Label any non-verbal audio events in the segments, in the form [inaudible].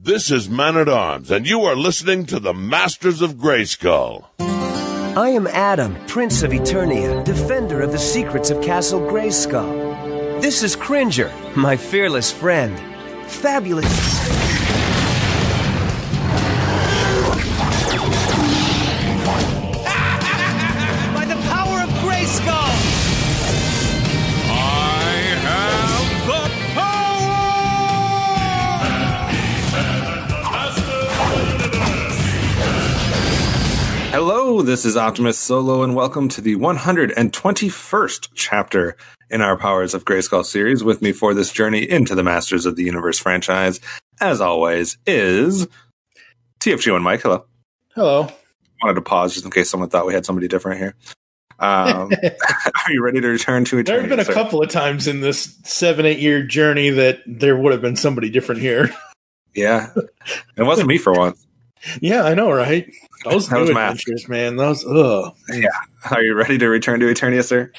This is Man at Arms, and you are listening to the Masters of Grayskull. I am Adam, Prince of Eternia, defender of the secrets of Castle Grayskull. This is Cringer, my fearless friend. Fabulous. Hello, this is Optimus Solo, and welcome to the 121st chapter in our Powers of Grayskull series. With me for this journey into the Masters of the Universe franchise, as always, is TFG and Mike. Hello. Hello. Wanted to pause just in case someone thought we had somebody different here. Um, [laughs] [laughs] are you ready to return to There Eternia? have been a sir? couple of times in this seven, eight year journey that there would have been somebody different here. Yeah, it wasn't me for once. [laughs] yeah, I know, right? Those [laughs] That was new math. adventures, man. Those, ugh. Yeah. Are you ready to return to Eternia, sir?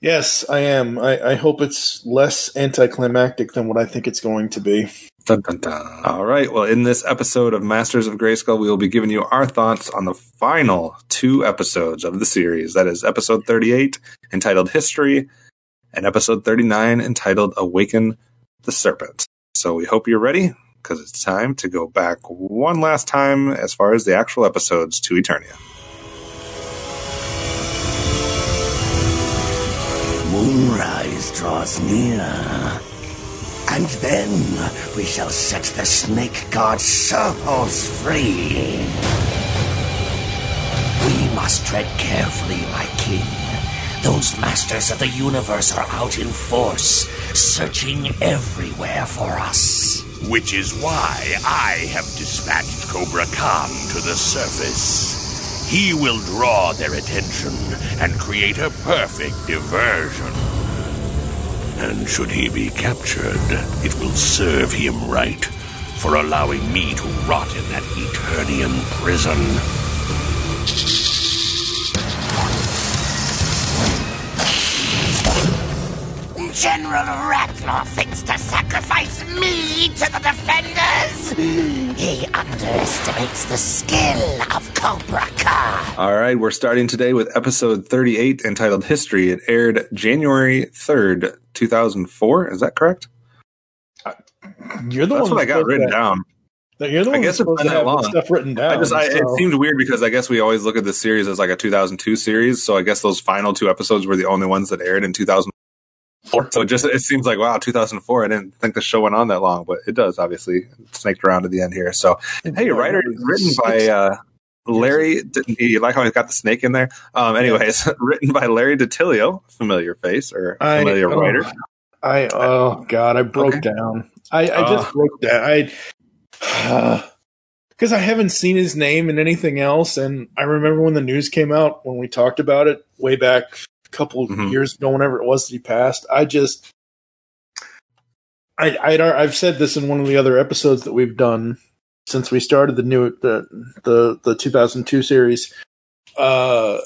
Yes, I am. I, I hope it's less anticlimactic than what I think it's going to be. Dun, dun, dun. All right. Well, in this episode of Masters of Grayskull, we will be giving you our thoughts on the final two episodes of the series. That is episode 38, entitled History, and episode 39, entitled Awaken the Serpent. So we hope you're ready because it's time to go back one last time as far as the actual episodes to Eternia. Moonrise draws near. And then we shall set the snake god Serpos free. We must tread carefully, my king. Those masters of the universe are out in force, searching everywhere for us. Which is why I have dispatched Cobra Khan to the surface. He will draw their attention and create a perfect diversion. And should he be captured, it will serve him right for allowing me to rot in that Eternian prison. General Rattlor thinks to sacrifice me to the defenders. He underestimates the skill of Cobra Khan. All right. We're starting today with episode 38, entitled History. It aired January 3rd, 2004. Is that correct? Uh, you're the That's one what I got supposed written to- down. You're the I guess that's it's supposed been that long. stuff written down. I just, I, it so- seemed weird because I guess we always look at the series as like a 2002 series. So I guess those final two episodes were the only ones that aired in 2004. So it just, it seems like, wow, 2004. I didn't think the show went on that long, but it does obviously It snaked around to the end here. So, hey, writer written by, uh, Larry, you like how he got the snake in there? Um, anyways, [laughs] written by Larry DiTillio, familiar face or I- familiar oh, writer. I oh god, I broke Okay. down. I, I just Oh. broke down. I [sighs] because I haven't seen his name in anything else, and I remember when the news came out when we talked about it way back couple Mhm. years ago, whenever it was that he passed. I just I I'd, I've said this in one of the other episodes that we've done since we started the new the the the 2002 series. Uh,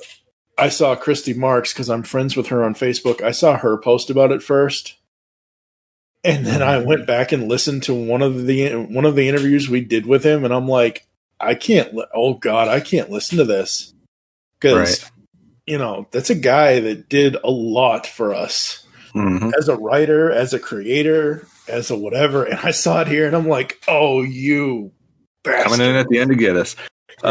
I saw Christy Marx because I'm friends with her on Facebook. I saw her post about it first, and then I went back and listened to one of the one of the interviews we did with him, and I'm like, I can't. Li- oh God, I can't listen to this because Right. You know that's a guy that did a lot for us Mhm. as a writer, as a creator. as a whatever, and I saw it here, and I'm like, oh, you bastard. coming in at the end to get us. Yeah.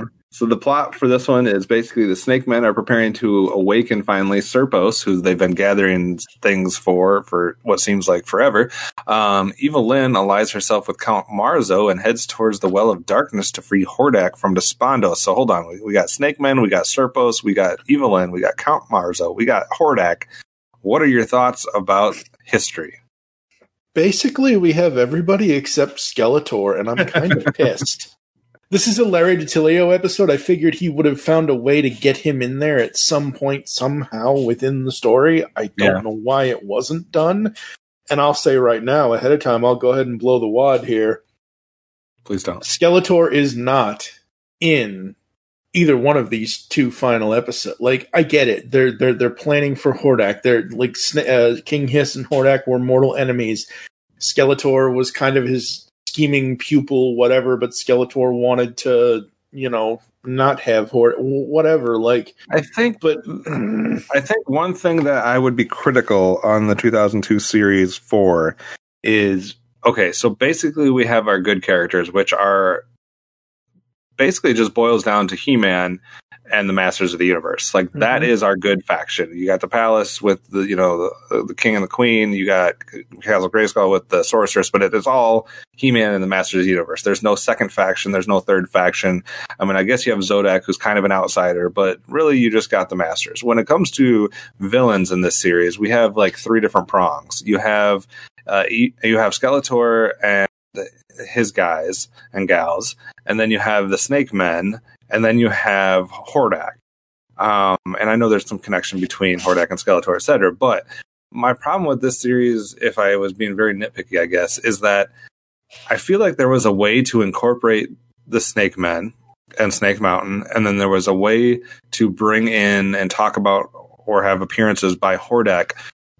Um, so the plot for this one is basically the Snake Men are preparing to awaken finally Serpos, who they've been gathering things for for what seems like forever. Um, Evil Lyn allies herself with Count Marzo and heads towards the Well of Darkness to free Hordak from Despondos. So hold on, we, we got Snake Men, we got Serpos, we got Evil Lyn, we got Count Marzo, we got Hordak. What are your thoughts about history? Basically, we have everybody except Skeletor, and I'm kind of [laughs] pissed. This is a Larry DiTillio episode. I figured he would have found a way to get him in there at some point, somehow within the story. I don't Yeah. know why it wasn't done. And I'll say right now, ahead of time, I'll go ahead and blow the wad here. Please don't. Skeletor is not in either one of these two final episodes. Like, I get it. They're they're they're planning for Hordak. They're like uh, King Hiss and Hordak were mortal enemies. Skeletor was kind of his scheming pupil, whatever. But Skeletor wanted to, you know, not have whatever. Like, I think but [clears throat] I think one thing that I would be critical on the 2002 series for is okay, so basically we have our good characters, which are basically just boils down to He Man and the Masters of the Universe. Like that Mhm. is our good faction. You got the Palace with the you know the, the King and the Queen. You got Castle Grayskull with the Sorceress, but it is all He Man and the Masters of the Universe. There's no second faction. There's no third faction. I mean, I guess you have Zodak, who's kind of an outsider, but really you just got the Masters. When it comes to villains in this series, we have like three different prongs. You have uh, you have Skeletor and his guys and gals, and then you have the Snake Men, and then you have Hordak. Um, and I know there's some connection between Hordak and Skeletor, etc. But my problem with this series, if I was being very nitpicky, I guess, is that I feel like there was a way to incorporate the Snake Men and Snake Mountain, and then there was a way to bring in and talk about or have appearances by Hordak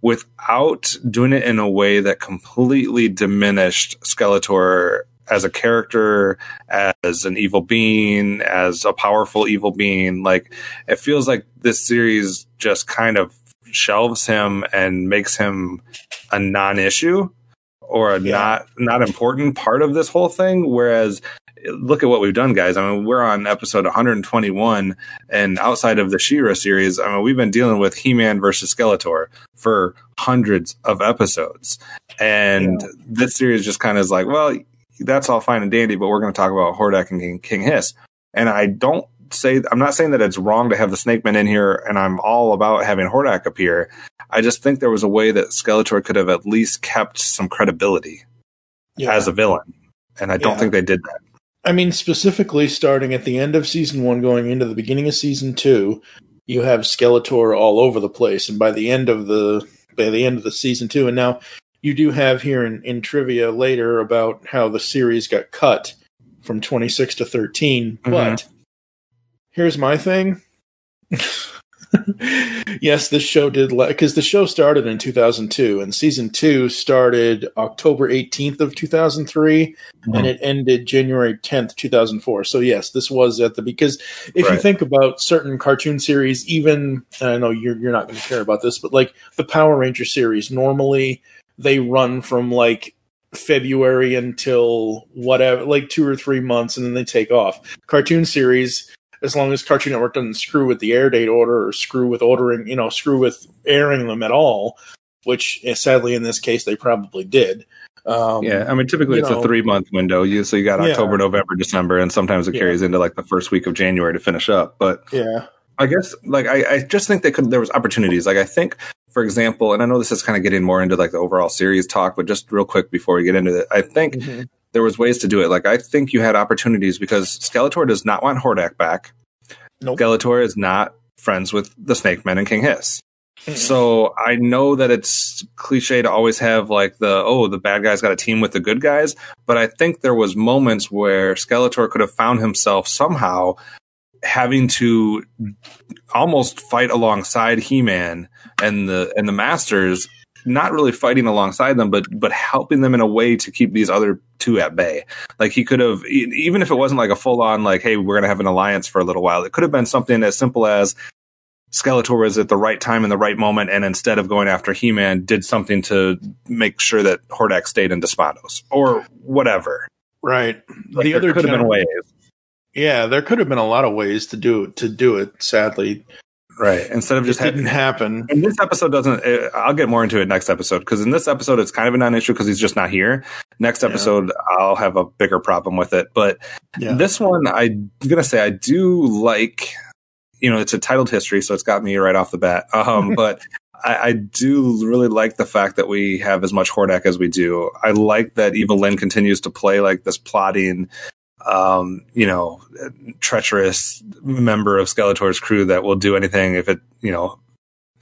without doing it in a way that completely diminished Skeletor as a character, as an evil being, as a powerful evil being. Like it feels like this series just kind of shelves him and makes him a non-issue or a Yeah. not not important part of this whole thing. Whereas look at what we've done, guys. I mean, we're on episode 121, and outside of the She-Ra series, I mean, we've been dealing with He-Man versus Skeletor for hundreds of episodes, and this series just kind of is like, well, that's all fine and dandy, but we're going to talk about Hordak and King, King Hiss, and I don't say I'm not saying that it's wrong to have the Snake Men in here, and I'm all about having Hordak appear. I just think there was a way that Skeletor could have at least kept some credibility yeah. as a villain, and I don't Yeah. think they did that. I mean, specifically starting at the end of season one, going into the beginning of season two, you have Skeletor all over the place, and by the end of the by the end of the season two, and now you do have here in, in trivia later about how the series got cut from twenty six to 13 Mhm. But here's my thing. [laughs] yes, this show did because the show started in 2002, and season two started October 18th of 2003 and it ended January 10th, 2004. So yes, this was at the because if you think about certain cartoon series, even I know you're you're not going to care about this, but like the Power Ranger series, normally they run from like February until whatever, like two or three months, and then they take off. Cartoon series, as long as Cartoon Network doesn't screw with the air date order or screw with ordering, you know, screw with airing them at all, which eh, sadly in this case they probably did. Um, Yeah, I mean, typically it's know- a three month window. You so you got Yeah. October, November, December, and sometimes it Yeah. carries into like the first week of January to finish up. But yeah. I guess like I, I just think they could there was opportunities. Like I think, for example, and I know this is kind of getting more into like the overall series talk, but just real quick before we get into it, I think Mhm. there was ways to do it. Like I think you had opportunities because Skeletor does not want Hordak back. Nope. Skeletor is not friends with the Snake Men and King Hiss. So I know that it's cliche to always have like the oh the bad guys got a team with the good guys, but I think there was moments where Skeletor could have found himself somehow having to almost fight alongside He-Man and the and the Masters, not really fighting alongside them, but but helping them in a way to keep these other two at bay. Like he could have, even if it wasn't like a full on like, hey, we're gonna have an alliance for a little while. It could have been something as simple as Skeletor was at the right time in the right moment, and instead of going after He Man, did something to make sure that Hordak stayed in Despondos or whatever. Right. Like, the other could have been ways, Yeah, there could have been a lot of ways to do to do it. Sadly, right? Instead of it just didn't having. happen. And this episode doesn't. uh, I'll get more into it next episode because in this episode it's kind of a non-issue because he's just not here. Next Yeah. episode I'll have a bigger problem with it, but Yeah. This one, I'm gonna say I do like. You know, it's a titled history, so it's got me right off the bat. Um, [laughs] but I, I do really like the fact that we have as much Hordak as we do. I like that Evil Lyn continues to play like this plotting, um, you know, treacherous member of Skeletor's crew that will do anything if it, you know,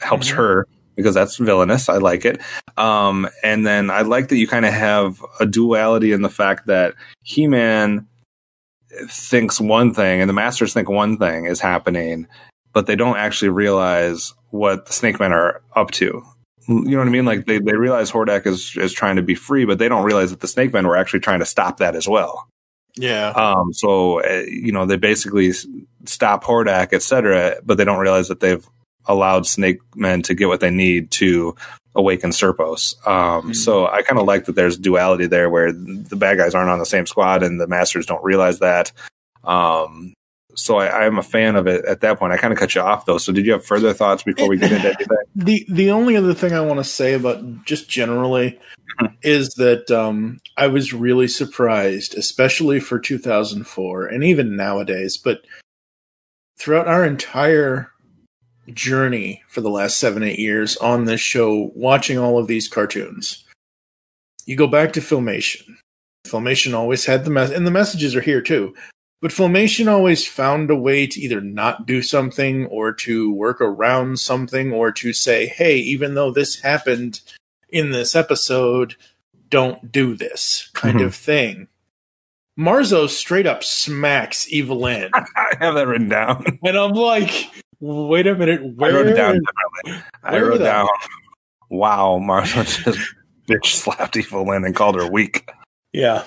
helps Mhm. her because that's villainous. I like it. Um, and then I like that you kind of have a duality in the fact that He Man thinks one thing and the Masters think one thing is happening, but they don't actually realize what the Snake Men are up to. You know what I mean? Like they, they realize Hordak is, is trying to be free, but they don't realize that the Snake Men were actually trying to stop that as well. Yeah. Um, so uh, you know they basically stop Hordak, etc., but they don't realize that they've allowed Snake Men to get what they need to awaken Serpos. Um, Mhm. So I kind of like that there's duality there, where the bad guys aren't on the same squad and the Masters don't realize that. Um, so I, I'm a fan of it at that point. I kind of cut you off though. So did you have further thoughts before we get into anything? [laughs] the the only other thing I want to say about just generally [laughs] is that um, I was really surprised, especially for 2004 and even nowadays, but throughout our entire journey for the last seven eight years on this show, watching all of these cartoons, you go back to Filmation. Filmation always had the mess, and the messages are here too. But Filmation always found a way to either not do something or to work around something or to say, hey, even though this happened in this episode, don't do this kind Mhm. of thing. Marzo straight up smacks Evil Lyn. [laughs] I have that written down. [laughs] and I'm like, wait a minute, I where wrote it down. I wrote down, "Wow, Marzo just [laughs] bitch slapped Evil Lyn and called her weak." Yeah.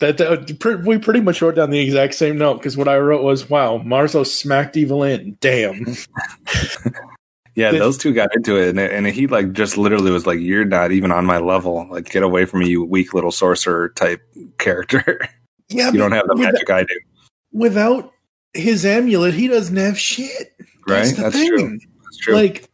That, that we pretty much wrote down the exact same note because what I wrote was, "Wow, Marzo smacked Evil Lyn." Damn." [laughs] Yeah, The- those two got into it, and, and he like just literally was like, "You're not even on my level. Like, get away from me, you weak little sorcerer type character. [laughs] Yeah, you don't have the magic I do, without his amulet, he doesn't have shit. right? That's the That's thing. true. That's true." Like,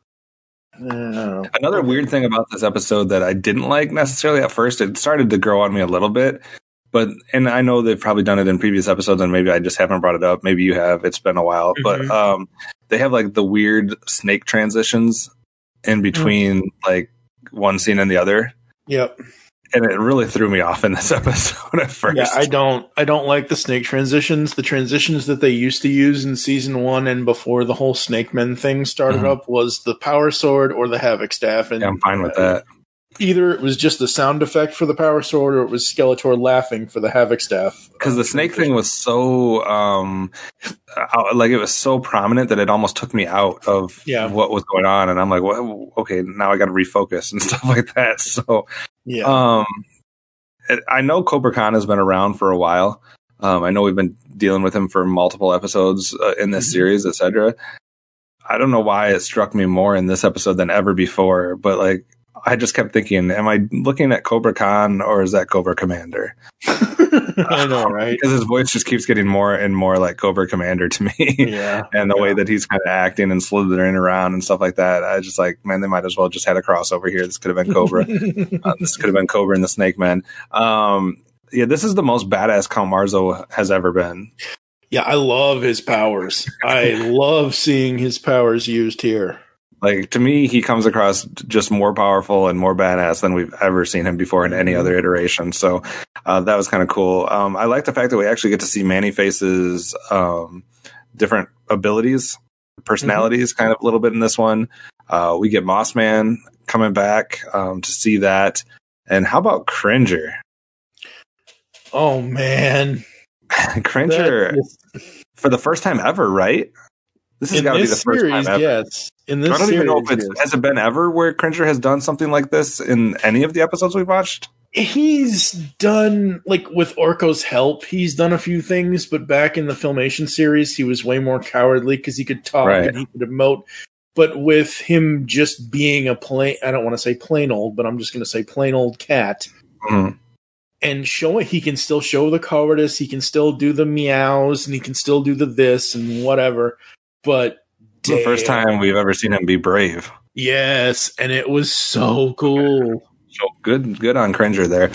I don't know. Another uh, weird thing about this episode that I didn't like necessarily at first, it started to grow on me a little bit. But and I know they've probably done it in previous episodes, and maybe I just haven't brought it up. Maybe you have. It's been a while, but Mhm. um, they have like the weird snake transitions in between like one scene and the other, Yep. and it really threw me off in this [laughs] episode at first. Yeah, I don't. I don't like the snake transitions. The transitions that they used to use in season one and before the whole Snake Men thing started Mhm. up was the Power Sword or the Havoc Staff, and Yeah, I'm fine with that. Either it was just the sound effect for the Power Sword or it was Skeletor laughing for the Havoc Staff. because the snake thing was so um uh, like it was so prominent that it almost took me out of Yeah. what was going on and i'm like well, okay now i got to refocus [laughs] and stuff like that so Yeah, um i know cobra khan has been around for a while um i know we've been dealing with him for multiple episodes uh, in this Mhm. series etc i don't know why it struck me more in this episode than ever before but like I just kept thinking, am I looking at Cobra Khan or is that Cobra Commander? [laughs] I don't know, right? because his voice just keeps getting more and more like Cobra Commander to me. Yeah, [laughs] and the way that he's kind of acting and slithering around and stuff like that, I just like, man, they might as well just had a crossover here. This could have been Cobra. [laughs] uh, this could have been Cobra and the Snake Man. Um, yeah, this is the most badass Count Marzo has ever been. yeah. I love his powers. I love seeing his powers used here. Like to me, he comes across just more powerful and more badass than we've ever seen him before in any other iteration. So uh, that was kind of cool. Um, I like the fact that we actually get to see Man-E-Faces' um, different abilities, personalities, kind of a little bit in this one. Uh, we get Moss Man coming back um, to see that. And how about Cringer? Oh man, [laughs] Cringer That- for the first time ever, right? This has got to be the first series, time ever. yes. In this I don't series, even know if it's yes. has it been ever where Cringer has done something like this in any of the episodes we've watched. he's done like with Orko's help, he's done a few things, but back in the filmation series, he was way more cowardly because he could talk Right. and he could emote. but with him just being a plain I don't want to say plain old, but I'm just going to say plain old cat. Mhm. And showing he can still show the cowardice, he can still do the meows, and he can still do the this and whatever. But The first time we've ever seen him be brave. yes, and it was so cool. So good, good on Cringer there.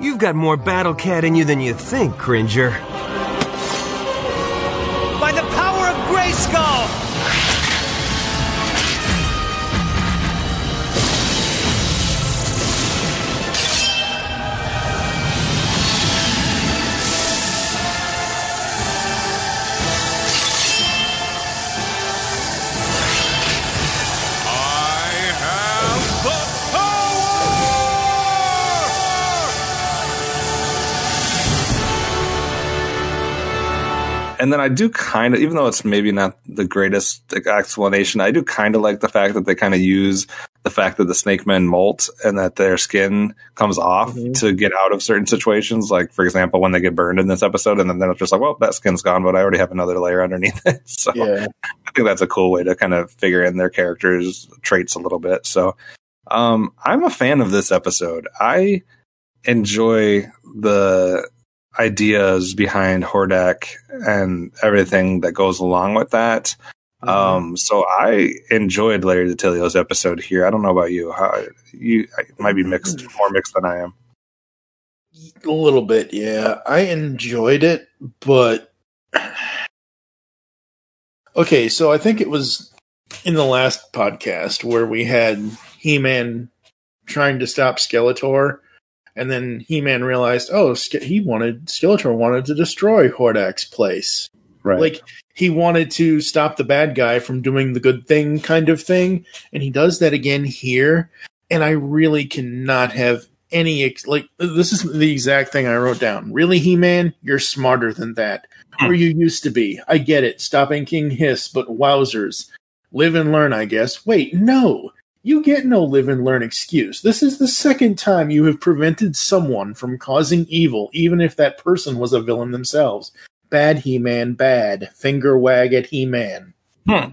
You've got more Battle Cat in you than you think, Cringer. And then I do kind of, even though it's maybe not the greatest explanation, I do kind of like the fact that they kind of use the fact that the snake men molt and that their skin comes off Mhm. to get out of certain situations. Like, for example, when they get burned in this episode, and then they're just like, well, that skin's gone, but I already have another layer underneath [laughs] it. So Yeah. I think that's a cool way to kind of figure in their characters' traits a little bit. So um, I'm a fan of this episode. I enjoy the ideas behind Hordak and everything that goes along with that. Um, so I enjoyed Larry DiTillio's episode here. I don't know about you. How you might be mixed, more mixed than I am. A little bit, yeah. I enjoyed it, but [sighs] okay. So I think it was in the last podcast where we had He-Man trying to stop Skeletor, and then He-Man realized, oh, he wanted Skeletor wanted to destroy Hordak's place. Right. Like he wanted to stop the bad guy from doing the good thing, kind of thing, and he does that again here. And I really cannot have any ex- like this is the exact thing I wrote down. Really, He Man, you're smarter than that. Hmm. Where you used to be. I get it. Stopping King Hiss, but wowzers. Live and learn, I guess. Wait, no. You get no live and learn excuse. This is the second time you have prevented someone from causing evil, even if that person was a villain themselves. Bad He Man, bad. Finger wag at He Man. [laughs] yeah,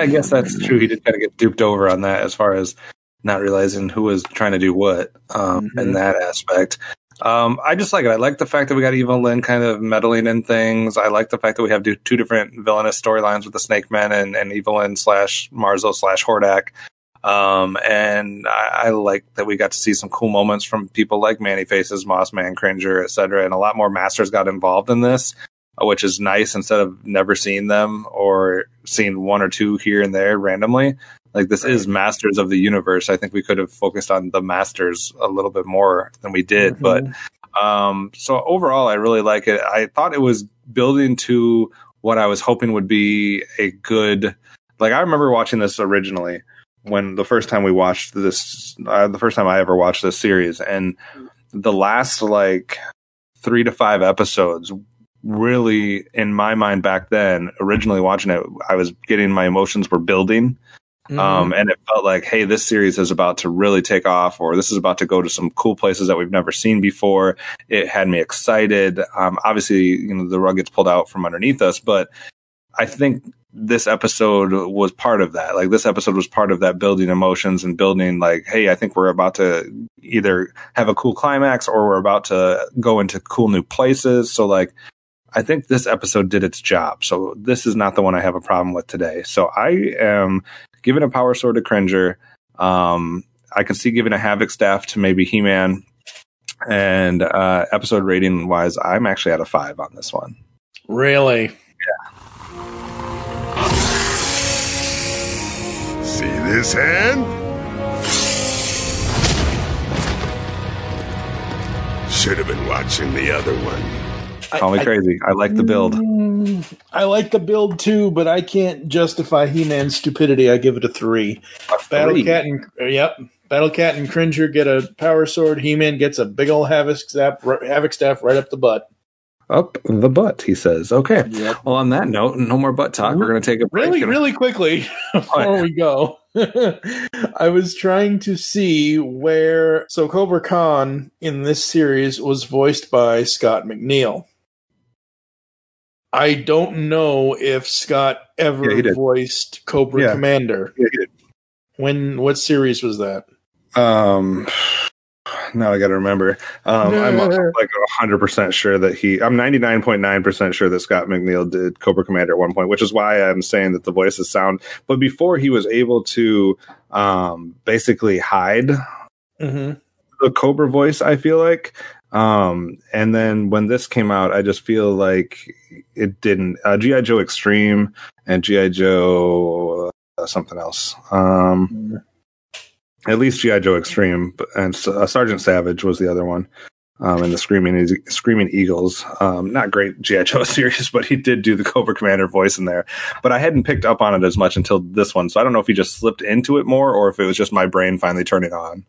I guess that's true. He did kind of get duped over on that as far as not realizing who was trying to do what um, in Mhm. that aspect. Um, I just like it. I like the fact that we got Evil Lyn kind of meddling in things. I like the fact that we have two different villainous storylines with the Snake Men and, and Evil Lyn slash Marzo slash Hordak. Um, and I, I like that we got to see some cool moments from people like Man-E-Faces, Moss Man, Cringer, etc. And a lot more masters got involved in this, which is nice instead of never seeing them or seeing one or two here and there randomly. Like this is Masters of the Universe. I think we could have focused on the Masters a little bit more than we did, but um, so overall, I really like it. I thought it was building to what I was hoping would be a good. Like I remember watching this originally when the first time we watched this, uh, the first time I ever watched this series, and the last like three to five episodes really in my mind back then originally watching it i was getting my emotions were building Mm-hmm. um, and it felt like, hey, this series is about to really take off, or this is about to go to some cool places that we've never seen before. It had me excited. Um, obviously, you know, the rug gets pulled out from underneath us, but I think this episode was part of that. Like this episode was part of that building emotions and building like, hey, I think we're about to either have a cool climax or we're about to go into cool new places. So like I think this episode did its job. So this is not the one I have a problem with today. So I am giving a power sword to Cringer. Um, I can see giving a Havoc staff to maybe He Man. And uh, episode rating wise, I'm actually at a five on this one. Really? Yeah. See this hand? Should have been watching the other one. Call me I- crazy. I like the build. Mm, I like the build too, but I can't justify He-Man's stupidity. I give it a three. Battle Three. Cat and yep, Battle Cat and Cringer get a power sword. He-Man gets a big old havoc staff, havoc staff right up the butt. up the butt. He says, "Okay." Well, on that note, no more butt talk. We're going to take a break. Really, really quickly [laughs] before we go. [laughs] I was trying to see where so Cobra Khan in this series was voiced by Scott McNeil. I don't know if Scott ever Yeah, voiced Cobra Yeah. Commander. Yeah, he did. When what series was that? Um, now I got to remember. Um, I'm [laughs] like 100 percent sure that he. I'm 99.9 percent sure that Scott McNeil did Cobra Commander at one point, which is why I'm saying that the voices sound. But before he was able to um, basically hide Mm-hmm. the Cobra voice, I feel like. Um, and then when this came out, I just feel like it didn't. Uh, GI Joe Extreme and GI Joe uh, something else. Um, at least GI Joe Extreme, and uh, Sergeant Savage was the other one. Um, and the Screaming Screaming Eagles, um, not great GI Joe [laughs] series, but he did do the Cobra Commander voice in there. But I hadn't picked up on it as much until this one, so I don't know if he just slipped into it more or if it was just my brain finally turning on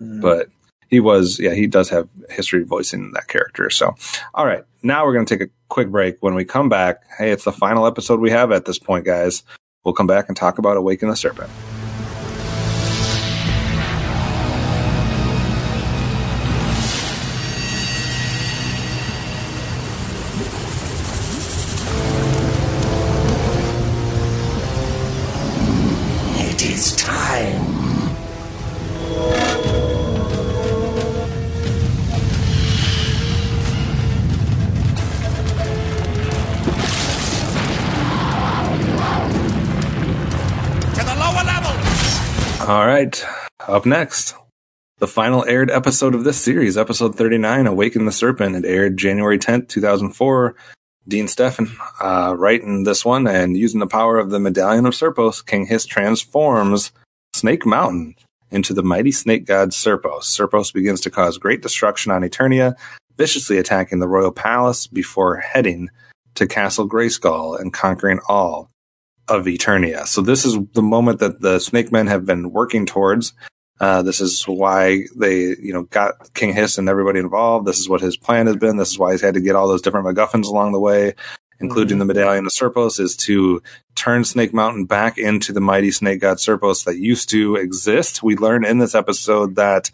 but he was yeah he does have history voicing that character. So all right. Now we're going to take a quick break. When we come back hey it's the final episode we have at this point guys. We'll come back and talk about awaken the serpent right up next the final aired episode of this series episode 39 awaken the serpent it aired january 10th 2004 dean Stefan uh, writing this one and using the power of the medallion of serpos king hiss transforms snake mountain into the mighty snake god Serpos. Serpos begins to cause great destruction on Eternia, viciously attacking the royal palace before heading to Castle Grayskull and conquering all of Eternia. So this is the moment that the Snake Men have been working towards. Uh, this is why they, you know, got King Hiss and everybody involved. This is what his plan has been. This is why he's had to get all those different MacGuffins along the way, including the Medallion of Serpos, is to turn Snake Mountain back into the mighty snake god Serpos that used to exist. We learn in this episode that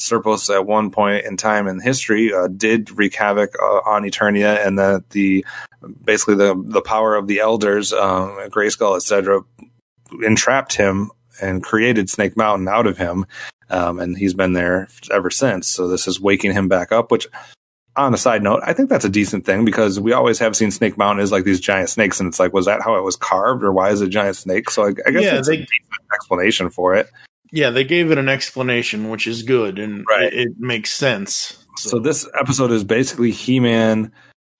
Serpos at one point in time in history uh, did wreak havoc uh, on Eternia, and that the basically the the power of the elders, um, Grayskull, etc., entrapped him and created Snake Mountain out of him, um, and he's been there ever since. So this is waking him back up, which. On a side note, I think that's a decent thing because we always have seen Snake Mountain as like these giant snakes, and it's like, was that how it was carved, or why is it a giant snake? So I, I guess Yeah, it's they- a decent explanation for it. Yeah, they gave it an explanation, which is good, and Right. it, it makes sense. So this episode is basically He-Man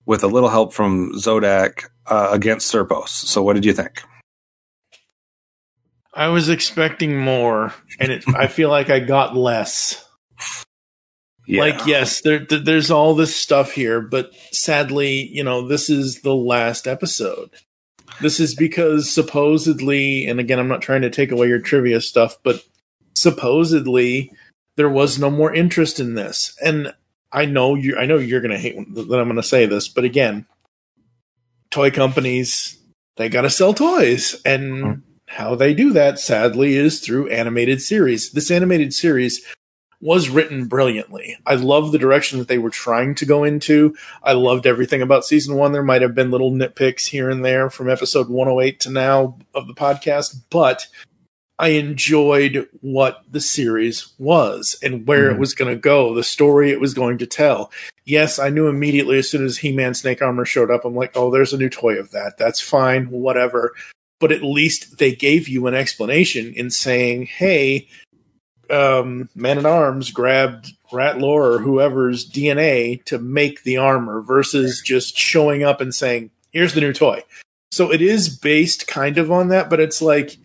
with a little help from Zodak uh, against Serpos. So what did you think? I was expecting more, and it, I feel like I got less. Yeah. Like, yes, there, th- there's all this stuff here, but sadly, you know, this is the last episode. This is because supposedly, and again, I'm not trying to take away your trivia stuff, but supposedly there was no more interest in this. And I know you, I know you're going to hate that I'm going to say this, but again, toy companies, they got to sell toys. And hmm. how they do that, sadly, is through animated series. This animated series was written brilliantly. I love the direction that they were trying to go into. I loved everything about season one. There might have been little nitpicks here and there from episode 108 to now of the podcast, but I enjoyed what the series was and where it was going to go, the story it was going to tell. Yes, I knew immediately as soon as He Man Snake Armor showed up, I'm like, oh, there's a new toy of that. That's fine, whatever. But at least they gave you an explanation in saying, hey, um, Man at Arms grabbed Rattlor or whoever's DNA to make the armor versus just showing up and saying, here's the new toy. So it is based kind of on that, but it's like,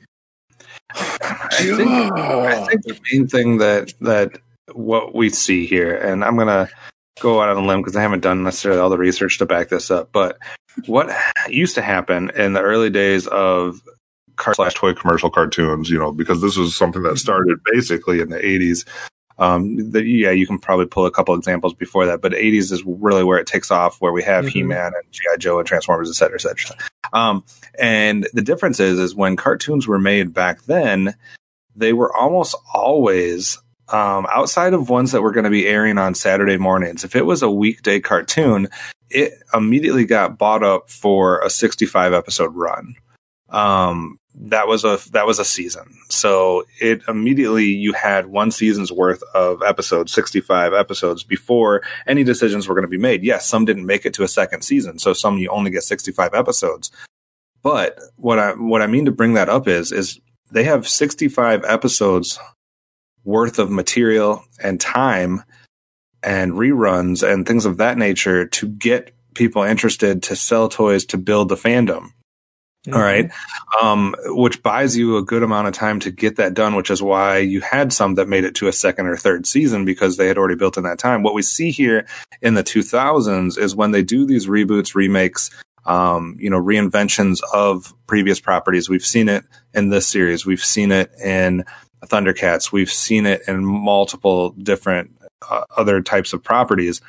I think, I think the main thing that that what we see here, and I'm gonna go out on a limb because I haven't done necessarily all the research to back this up, but what [laughs] used to happen in the early days of car slash toy commercial cartoons, you know, because this was something that started basically in the 80s. Um, the, yeah, you can probably pull a couple examples before that, but 80s is really where it takes off, where we have Mhm. He-Man and G.I. Joe and Transformers, et cetera, et cetera. Um, and the difference is, is when cartoons were made back then, they were almost always um, outside of ones that were going to be airing on Saturday mornings. If it was a weekday cartoon, it immediately got bought up for a 65 episode run. Um, that was a that was a season. So it immediately you had one season's worth of episodes, 65 episodes before any decisions were going to be made. Yes, some didn't make it to a second season, so some you only get 65 episodes. But what I what I mean to bring that up is is they have 65 episodes worth of material and time and reruns and things of that nature to get people interested to sell toys to build the fandom. All right. Um, which buys you a good amount of time to get that done, which is why you had some that made it to a second or third season because they had already built in that time. What we see here in the 2000s is when they do these reboots, remakes, um, you know, reinventions of previous properties. We've seen it in this series. We've seen it in Thundercats. We've seen it in multiple different uh, other types of properties.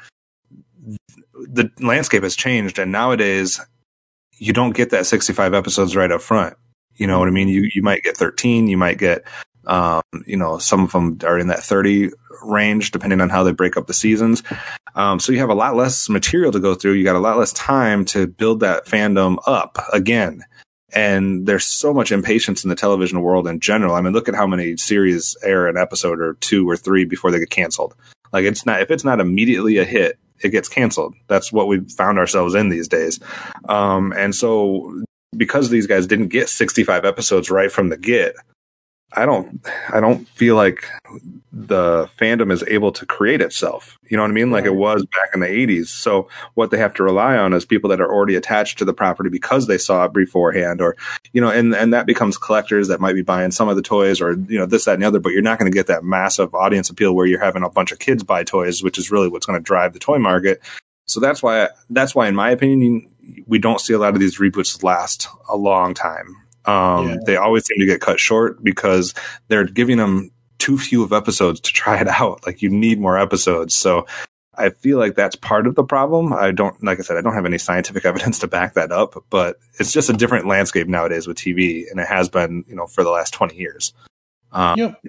The landscape has changed, and nowadays you don't get that 65 episodes right up front. You know what I mean? You you might get 13, you might get um, you know, some of them are in that 30 range depending on how they break up the seasons. Um, so you have a lot less material to go through. You got a lot less time to build that fandom up again. And there's so much impatience in the television world in general. I mean, look at how many series air an episode or two or three before they get canceled. Like it's not if it's not immediately a hit, it gets canceled. That's what we've found ourselves in these days. Um, and so because these guys didn't get 65 episodes right from the get, I don't I don't feel like the fandom is able to create itself. You know what I mean? Like it was back in the 80s. So what they have to rely on is people that are already attached to the property because they saw it beforehand or you know and and that becomes collectors that might be buying some of the toys or you know this that and the other but you're not going to get that massive audience appeal where you're having a bunch of kids buy toys which is really what's going to drive the toy market. So that's why that's why in my opinion we don't see a lot of these reboots last a long time. Um, Yeah. They always seem to get cut short because they're giving them too few of episodes to try it [laughs] out. Like you need more episodes. So I feel like that's part of the problem. I don't, like I said, I don't have any scientific [laughs] evidence to back that up, but it's just a different landscape nowadays with TV, and it has been, you know, for the last twenty years. Um, Yep.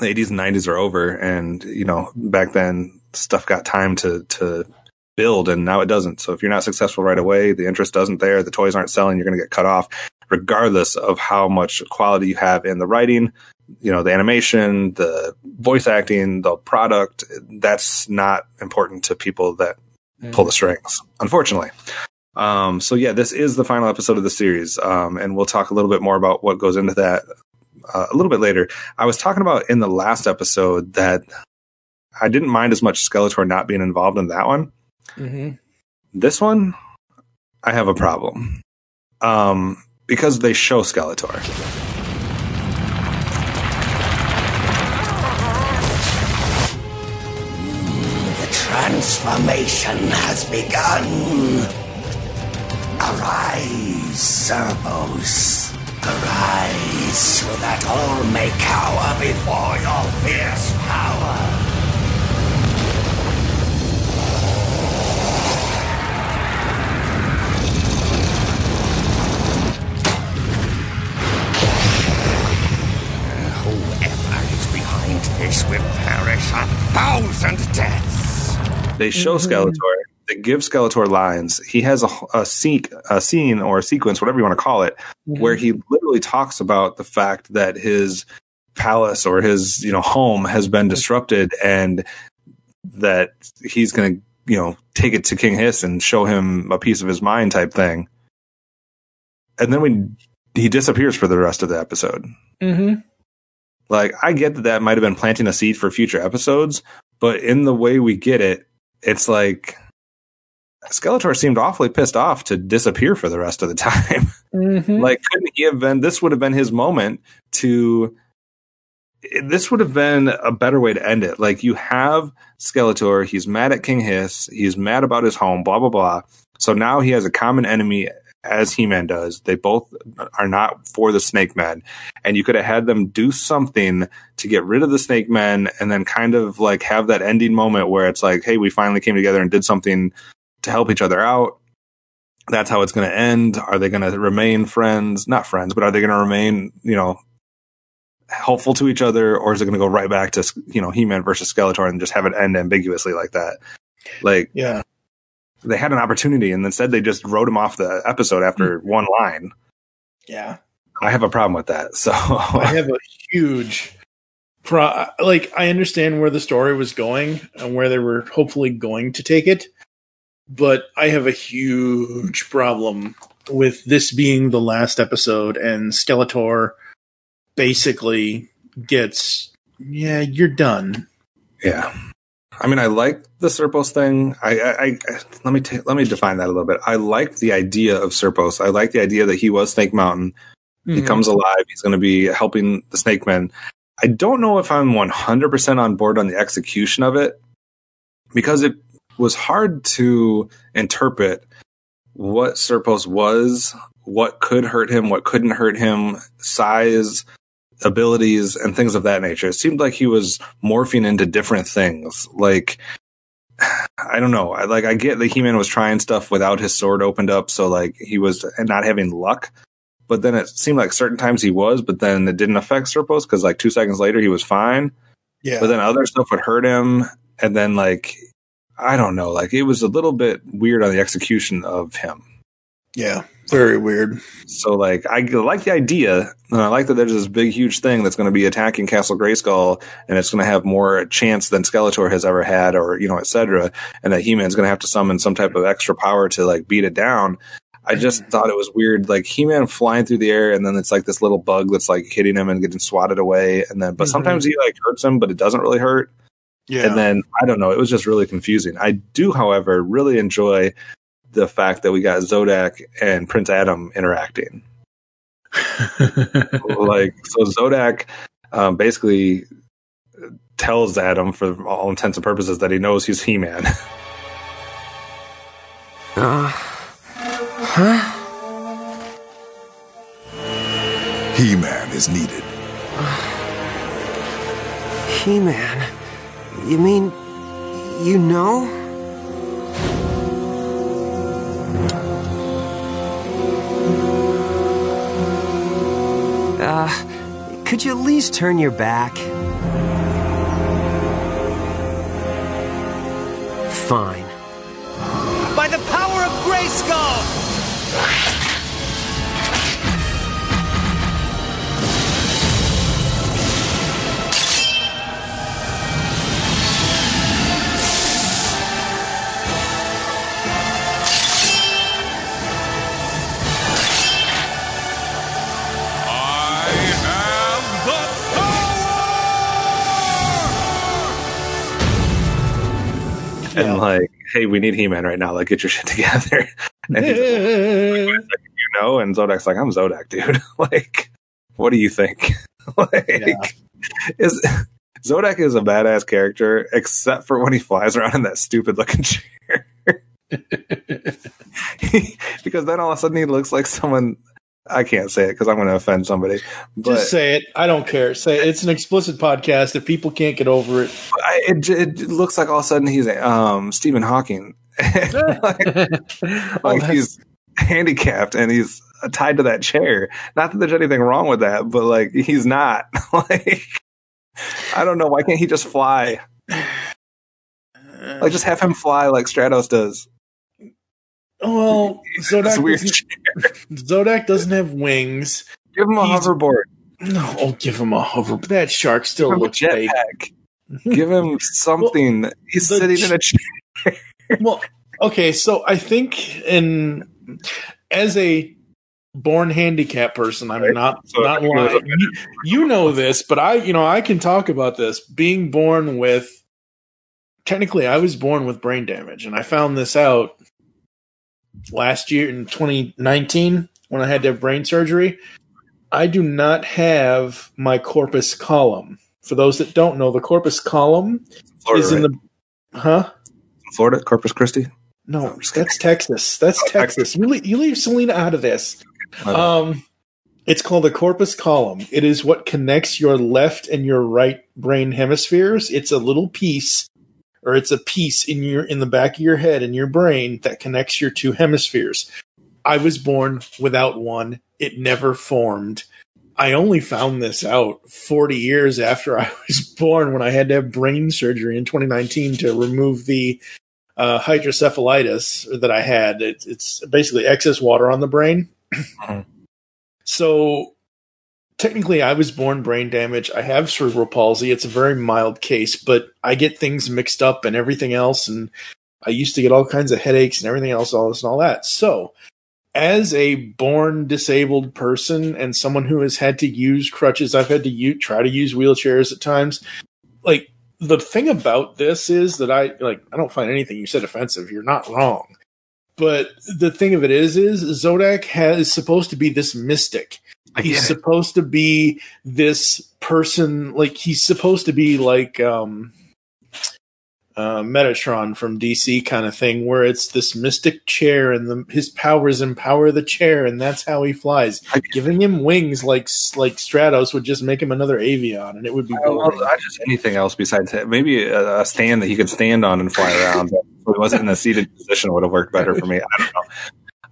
The 80s and 90s are over, and you know, back then stuff got time to to build, and now it doesn't. So if you're not successful right away, the interest doesn't there, the toys aren't selling, you're going to get cut off, regardless of how much quality you have in the writing, you know, the animation, the voice acting, the product. That's not important to people that pull the strings, unfortunately. Um, so yeah, this is the final episode of the series, um, and we'll talk a little bit more about what goes into that uh, a little bit later. I was talking about in the last episode that I didn't mind as much Skeletor not being involved in that one. hmm This one, I have a problem. Um, because they show Skeletor. The transformation has begun. Arise, Cerberus. Arise so that all may cower before your fierce power. This will perish a thousand deaths. They show mm-hmm. Skeletor. They give Skeletor lines. He has a, a, scene, a scene or a sequence, whatever you want to call it, mm-hmm. where he literally talks about the fact that his palace or his you know home has been mm-hmm. disrupted and that he's going to you know take it to King Hiss and show him a piece of his mind type thing. And then when he disappears for the rest of the episode. hmm Like I get that that might have been planting a seed for future episodes, but in the way we get it, it's like Skeletor seemed awfully pissed off to disappear for the rest of the [laughs] time. hmm like couldn't he have been this would have been his moment to this would have been a better way to end it. Like you have skeletor he's mad at king hiss he's mad about his home blah blah blah. So now he has a common enemy as He Man does. They both are not for the Snake Men, and you could have had them do something to get rid of the Snake Men, and then kind of like have that ending moment where it's like, hey, we finally came together and did something to help each other out. That's how it's going to end. Are they going to remain friends? Not friends, but are they going to remain, you know, helpful to each other, or is it going to go right back to you know He Man versus Skeletor and just have it end ambiguously like that? Like, Yeah. They had an opportunity, and instead they just wrote him off the episode after hmm. one line. Yeah. I have a problem with that. So [laughs] I have a huge pro like I understand where the story was going and where they were hopefully going to take it, but I have a huge problem with this being the last episode and Skeletor basically gets yeah, you're done. yeah. I mean, I like the Serpos thing. I, I, I let me ta- let me define that a little bit. I like the idea of Serpos. I like the idea that he was Snake Mountain. He Mhm. comes alive. He's going to be helping the Snake Men. I don't know if I'm 100% on board on the execution of it because it was hard to interpret what Serpos was, what could hurt him, what couldn't hurt him, size, abilities, and things of that nature. It seemed like he was morphing into different things. Like, I don't know. I like I get that He-Man was trying stuff without his sword opened up, so like he was not having luck but then it seemed like certain times he was, but then it didn't affect Serpos because like two seconds later he was fine. Yeah. But then other stuff would hurt him, and then like I don't know, like it was a little bit weird on the execution of him. Yeah. Very weird. So like I like the idea, and I like that there's this big huge thing that's going to be attacking Castle Grayskull, and it's going to have more chance than Skeletor has ever had, or you know, etc. And that He-Man's going to have to summon some type of extra power to like beat it down. I just thought it was weird, like He-Man flying through the air, and then it's like this little bug that's like hitting him and getting swatted away, and then but Mhm. sometimes he like hurts him, but it doesn't really hurt. Yeah. And then I don't know, it was just really confusing. I do, however, really enjoy the fact that we got Zodak and Prince Adam interacting. [laughs] like so Zodak um, basically tells Adam for all intents and purposes that he knows he's He-Man. [laughs] Uh, He-Man is needed. He-Man. You mean you know? Could you at least turn your back? Fine. By the power of Grayskull! [laughs] and like, hey, we need He-Man right now. Like, get your shit [laughs] together. and he's [laughs] like, you know, and Zodak's like, I'm Zodak, dude. like, what do you think? like, Yeah. is Zodak is a badass character, except for when he flies around in that stupid looking chair. because then all of a sudden he looks like someone. I can't say it because I'm going to offend somebody. But Just say it. I don't care. Say it. it's an explicit podcast. If people can't get over it, I, it, it looks like all of a sudden he's um, Stephen Hawking. [laughs] [laughs] like, like he's handicapped and he's tied to that chair. Not that there's anything wrong with that, but like he's not. [laughs] like I don't know. Why can't he just fly? Like just have him fly like Stratos does. Oh, well, [laughs] Zodak weird. [laughs] Zodak doesn't have wings. Give him a He's- hoverboard. No, oh, give him a hover. That shark still him a looks fake. jetpack. [laughs] Give him something. he's sitting ch- in a chair. Well, okay, so I think in as a born handicap person, I'm Right. not So not it was a lying. You, you know this, but I, you know, I can talk about this. Being born with, technically, I was born with brain damage, and I found this out last year in 2019 when I had to have brain surgery. I do not have my corpus column. For those that don't know, the corpus column Florida, is in right? the huh Florida, Corpus Christi. No, that's Texas. That's Oh, Texas. You leave, you leave Selena out of this. Um, it's called the corpus callosum. It is what connects your left and your right brain hemispheres. It's a little piece, or it's a piece in your in the back of your head in your brain that connects your two hemispheres. I was born without one. It never formed. I only found this out 40 years after I [laughs] was born when I had to have brain surgery in 2019 to remove the uh, hydrocephalitis that I had. It, it's basically excess water on the brain. so technically, I was born brain damage. I have cerebral palsy. It's a very mild case, but I get things mixed up and everything else. And I used to get all kinds of headaches and everything else, all this and all that. So, as a born disabled person and someone who has had to use crutches, I've had to try to use wheelchairs at times. Like the thing about this is that I like I don't find anything you said offensive. You're not wrong. But the thing of it is is Zodak has is supposed to be this mystic. He's supposed to be this person like he's supposed to be like um uh, Metatron from DC kind of thing, where it's this mystic chair and the, his powers empower the chair, and that's how he flies. Giving him wings like like Stratos would just make him another Avion, and it would be I love. I just anything else besides maybe a, a stand that he could stand on and fly around. But if he wasn't in a seated position, would have worked better for me. I don't know.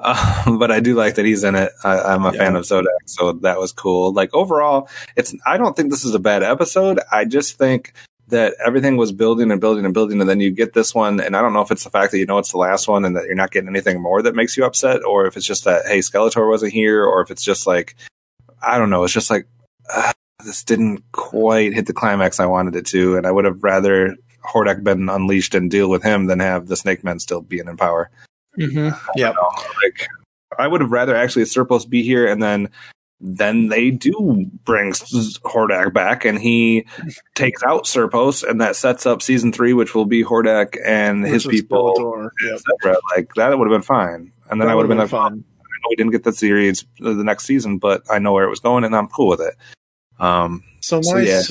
Um, [laughs] but I do like that he's in it. I, I'm a fan of Zodak, so that was cool. Like overall, it's. I don't think this is a bad episode. I just think that everything was building and building and building, and then you get this one, and I don't know if it's the fact that you know it's the last one and that you're not getting anything more that makes you upset, or if it's just that hey, Skeletor wasn't here, or if it's just like I don't know. It's just like uh, this didn't quite hit the climax I wanted it to, and I would have rather Hordak been unleashed and deal with him than have the Snake Men still being in power. Mm-hmm. Yeah, like I would have rather actually Serpos be here, and then then they do bring Hordak back, and he [laughs] takes out Serpos, and that sets up season three, which will be Hordak and his people, yep. etc. Like that would have been fine, and then That I would have been been fun. I know we didn't get the series the next season, but I know where it was going, and I'm cool with it. Um, So So, my yeah.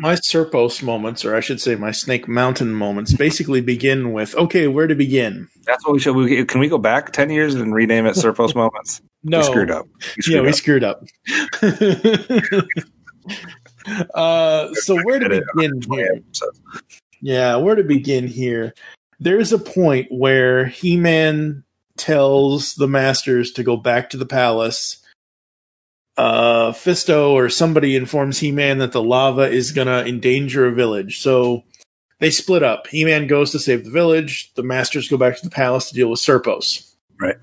My Serpos moments, or I should say my Snake Mountain moments, basically begin with okay, where to begin? that's what we should. We, can we go back ten years and rename it Serpos [laughs] moments? No, we screwed up. We yeah, we screwed up. screwed up. [laughs] uh, so where to begin here? Yeah, where to begin here? There's a point where He Man tells the Masters to go back to the palace. Uh, Fisto or somebody informs He Man that the lava is gonna endanger a village. So they split up. He Man goes to save the village. The Masters go back to the palace to deal with Serpos. Right.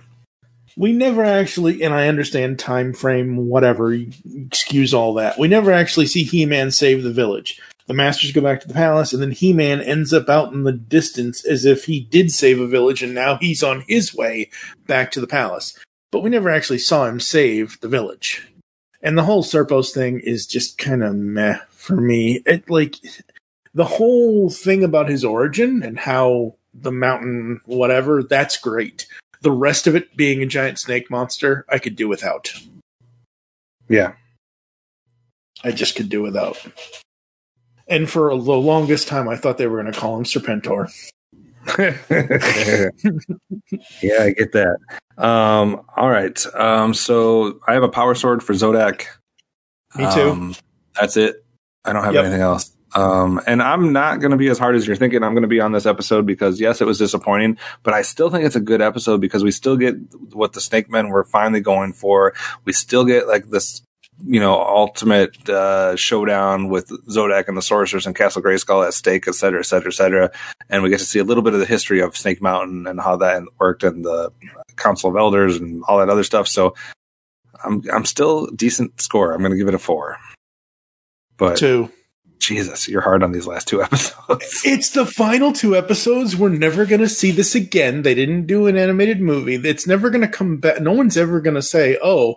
We never actually, and I understand time frame, whatever. Excuse all that. We never actually see He Man save the village. The Masters go back to the palace, and then He Man ends up out in the distance as if he did save a village, and now he's on his way back to the palace. But we never actually saw him save the village. And the whole Serpos thing is just kind of meh for me. It like the whole thing about his origin and how the mountain, whatever, that's great. The rest of it being a giant snake monster, I could do without. Yeah. I just could do without. And for the longest time, I thought they were going to call him Serpentor. [laughs] yeah, I get that. Um, all right. Um, so I have a power sword for Zodak. Me too. Um, that's it. I don't have Yep. anything else. Um, and I'm not going to be as hard as you're thinking I'm going to be on this episode because yes, it was disappointing, but I still think it's a good episode because we still get what the Snake Men were finally going for. We still get like this, you know, ultimate uh, showdown with Zodak and the Sorcerers and Castle Grayskull at stake, et cetera, et cetera, et cetera. And we get to see a little bit of the history of Snake Mountain and how that worked and the Council of Elders and all that other stuff. So I'm I'm still decent score. I'm going to give it a four. But Two. Jesus, you're hard on these last two [laughs] episodes. It's the final two episodes. We're never going to see this again. They didn't do an animated movie. It's never going to come back. No one's ever going to say, oh,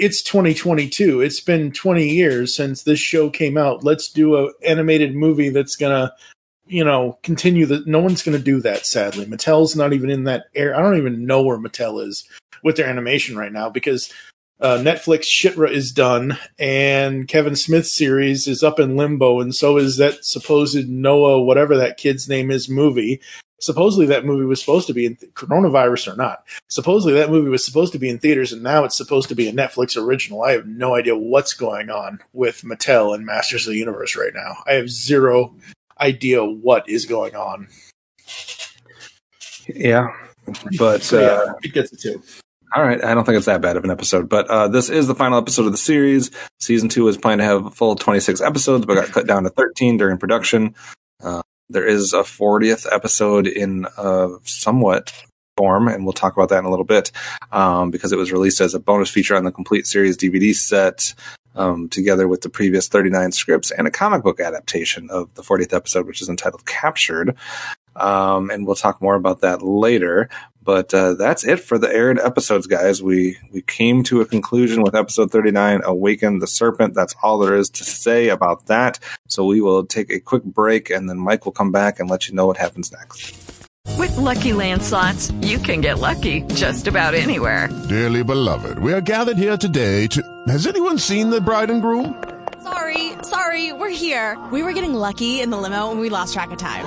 it's 2022. It's been 20 years since this show came out. Let's do a animated movie that's going to, you know, continue the. No one's going to do that, sadly. Mattel's not even in that air. I don't even know where Mattel is with their animation right now because uh, Netflix She-Ra is done, and Kevin Smith's series is up in limbo, and so is that supposed Noah, whatever that kid's name is, movie. Supposedly that movie was supposed to be in th- coronavirus or not. Supposedly that movie was supposed to be in theaters, and now it's supposed to be a Netflix original. I have no idea what's going on with Mattel and Masters of the Universe right now. I have zero idea what is going on. Yeah, but So, uh, yeah, it gets it too. All right, I don't think it's that bad of an episode, but uh, this is the final episode of the series. Season two is planned to have a full 26 episodes, but got cut down to 13 during production. Uh, there is a 40th episode in uh, somewhat form, and we'll talk about that in a little bit um, because it was released as a bonus feature on the complete series DVD set. Um, together with the previous 39 scripts and a comic book adaptation of the 40th episode, which is entitled Captured. Um, and we'll talk more about that later. But uh, that's it for the aired episodes, guys. We we came to a conclusion with episode 39, Awaken the Serpent. That's all there is to say about that. So we will take a quick break, and then Mike will come back and let you know what happens next. With Lucky Land slots, you can get lucky just about anywhere. Dearly beloved, we are gathered here today to. Has anyone seen the bride and groom? Sorry, sorry, we're here. We were getting lucky in the limo and we lost track of time.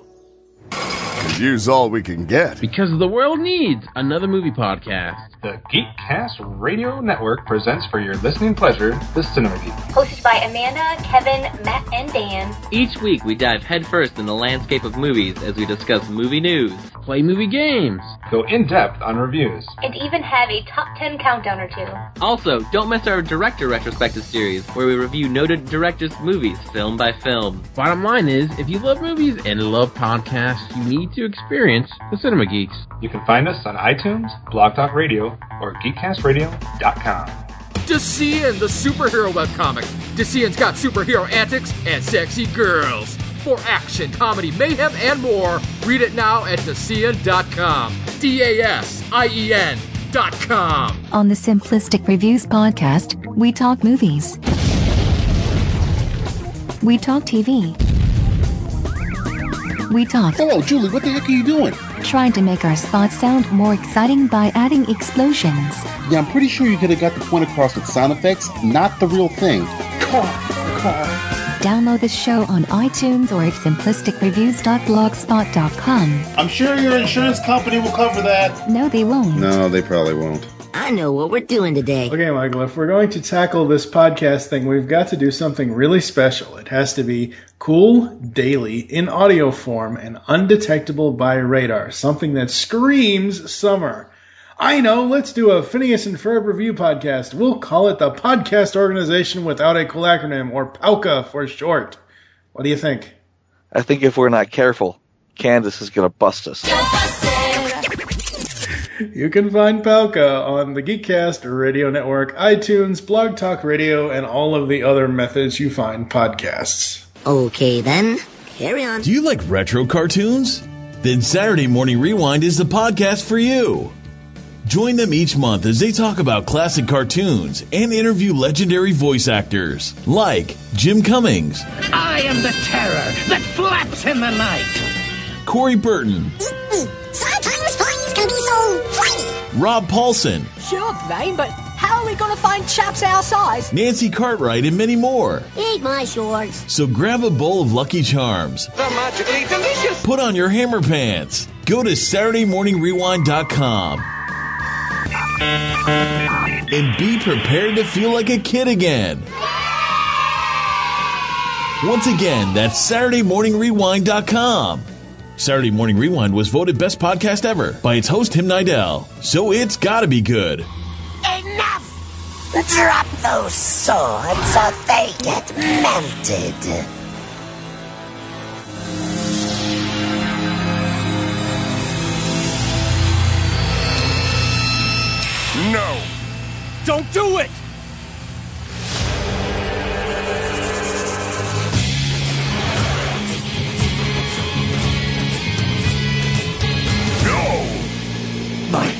Could use all we can get. Because the world needs another movie podcast. The Geekcast Radio Network presents for your listening pleasure the Cinema Geek. Hosted by Amanda, Kevin, Matt, and Dan. Each week we dive headfirst in the landscape of movies as we discuss movie news, play movie games, Go in depth on reviews. And even have a top 10 countdown or two. Also, don't miss our director retrospective series where we review noted directors' movies film by film. Bottom line is, if you love movies and love podcasts, you need to experience the Cinema Geeks. You can find us on iTunes, Blog Talk Radio, or GeekCastRadio.com. Dasien, the superhero webcomic. Dasien's got superhero antics and sexy girls. For action, comedy, mayhem, and more, read it now at Dasien.com. D A S I E N dot com. On the Simplistic Reviews podcast, we talk movies. We talk TV. We talk. Hello, Julie. What the heck are you doing? Trying to make our spot sound more exciting by adding explosions. Yeah, I'm pretty sure you could have got the point across with sound effects, not the real thing. Car, car. Download the show on iTunes or at simplisticreviews.blogspot.com. I'm sure your insurance company will cover that. No, they won't. No, they probably won't. I know what we're doing today. Okay, Michael, if we're going to tackle this podcast thing, we've got to do something really special. It has to be cool, daily, in audio form, and undetectable by radar. Something that screams summer. I know, let's do a Phineas and Ferb review podcast. We'll call it the Podcast Organization Without a Cool Acronym, or PALCA for short. What do you think? I think if we're not careful, Candace is going to bust us. You can find Palca on the Geekcast Radio Network, iTunes, Blog Talk Radio, and all of the other methods you find podcasts. Okay, then, carry on. Do you like retro cartoons? Then Saturday Morning Rewind is the podcast for you. Join them each month as they talk about classic cartoons and interview legendary voice actors like Jim Cummings, I am the terror that flaps in the night. Corey Burton, Rob Paulsen, Sure, Blaine, but how are we going to find chaps our size? Nancy Cartwright, and many more. Eat my shorts. So grab a bowl of Lucky Charms, The magically delicious. put on your hammer pants, go to SaturdayMorningRewind.com, and be prepared to feel like a kid again. Once again, that's SaturdayMorningRewind.com. Saturday Morning Rewind was voted best podcast ever by its host Tim Nidell, so it's gotta be good. Enough! Drop those swords or they get melted. No! Don't do it!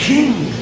King.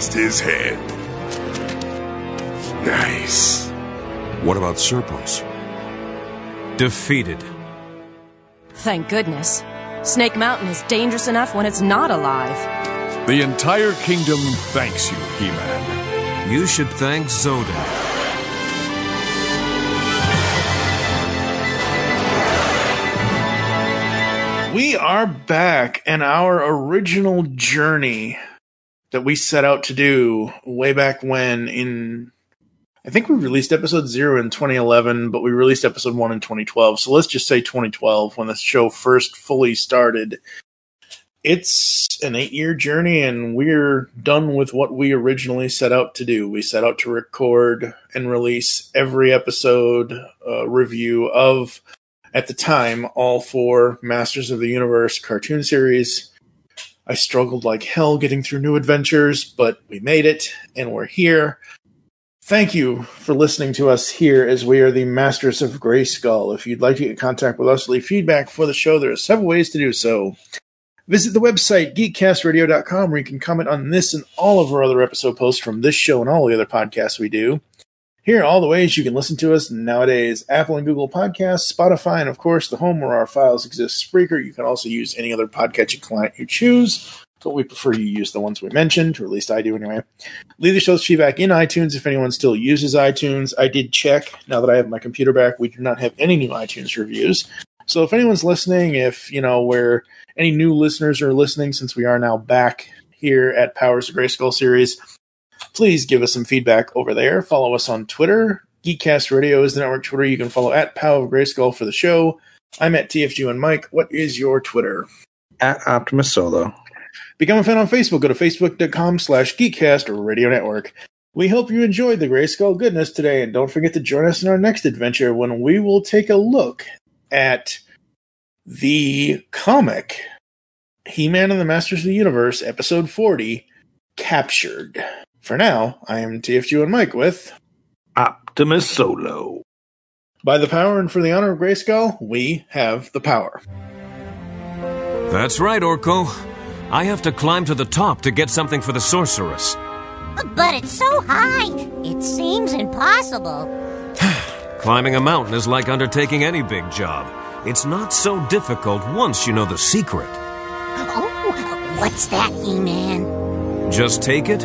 Lost his head. Nice. What about Serpos? Defeated. Thank goodness. Snake Mountain is dangerous enough when it's not alive. The entire kingdom thanks you, He-Man. You should thank Zoda. We are back, in our original journey that we set out to do way back when in I think we released episode 0 in 2011, but we released episode 1 in 2012. So let's just say 2012 when the show first fully started. It's an 8-year journey and we're done with what we originally set out to do. We set out to record and release every episode uh, review of at the time all four Masters of the Universe cartoon series. I struggled like hell getting through new adventures, but we made it and we're here. Thank you for listening to us here as we are the Masters of Grayskull. If you'd like to get in contact with us, leave feedback for the show, there are several ways to do so. Visit the website, geekcastradio.com, where you can comment on this and all of our other episode posts from this show and all the other podcasts we do. Here are all the ways you can listen to us nowadays Apple and Google Podcasts, Spotify, and of course, the home where our files exist, Spreaker. You can also use any other podcatching client you choose, but we prefer you use the ones we mentioned, or at least I do anyway. Leave the show's feedback in iTunes if anyone still uses iTunes. I did check, now that I have my computer back, we do not have any new iTunes reviews. So if anyone's listening, if, you know, where any new listeners are listening, since we are now back here at Powers of Grayskull series, please give us some feedback over there. Follow us on Twitter. Geekcast Radio is the network Twitter. You can follow at Pow of Grayskull for the show. I'm at TFG and Mike. What is your Twitter? At Optimus Solo. Become a fan on Facebook. Go to facebook.com slash geekcast radio network. We hope you enjoyed the Grayskull goodness today, and don't forget to join us in our next adventure when we will take a look at the comic He-Man and the Masters of the Universe, episode 40, Captured. For now, I am TFG and Mike with Optimus Solo. By the power and for the honor of Grayskull, we have the power. That's right, Orko. I have to climb to the top to get something for the sorceress. But it's so high, it seems impossible. [sighs] Climbing a mountain is like undertaking any big job. It's not so difficult once you know the secret. Oh, what's that, He-Man? Just take it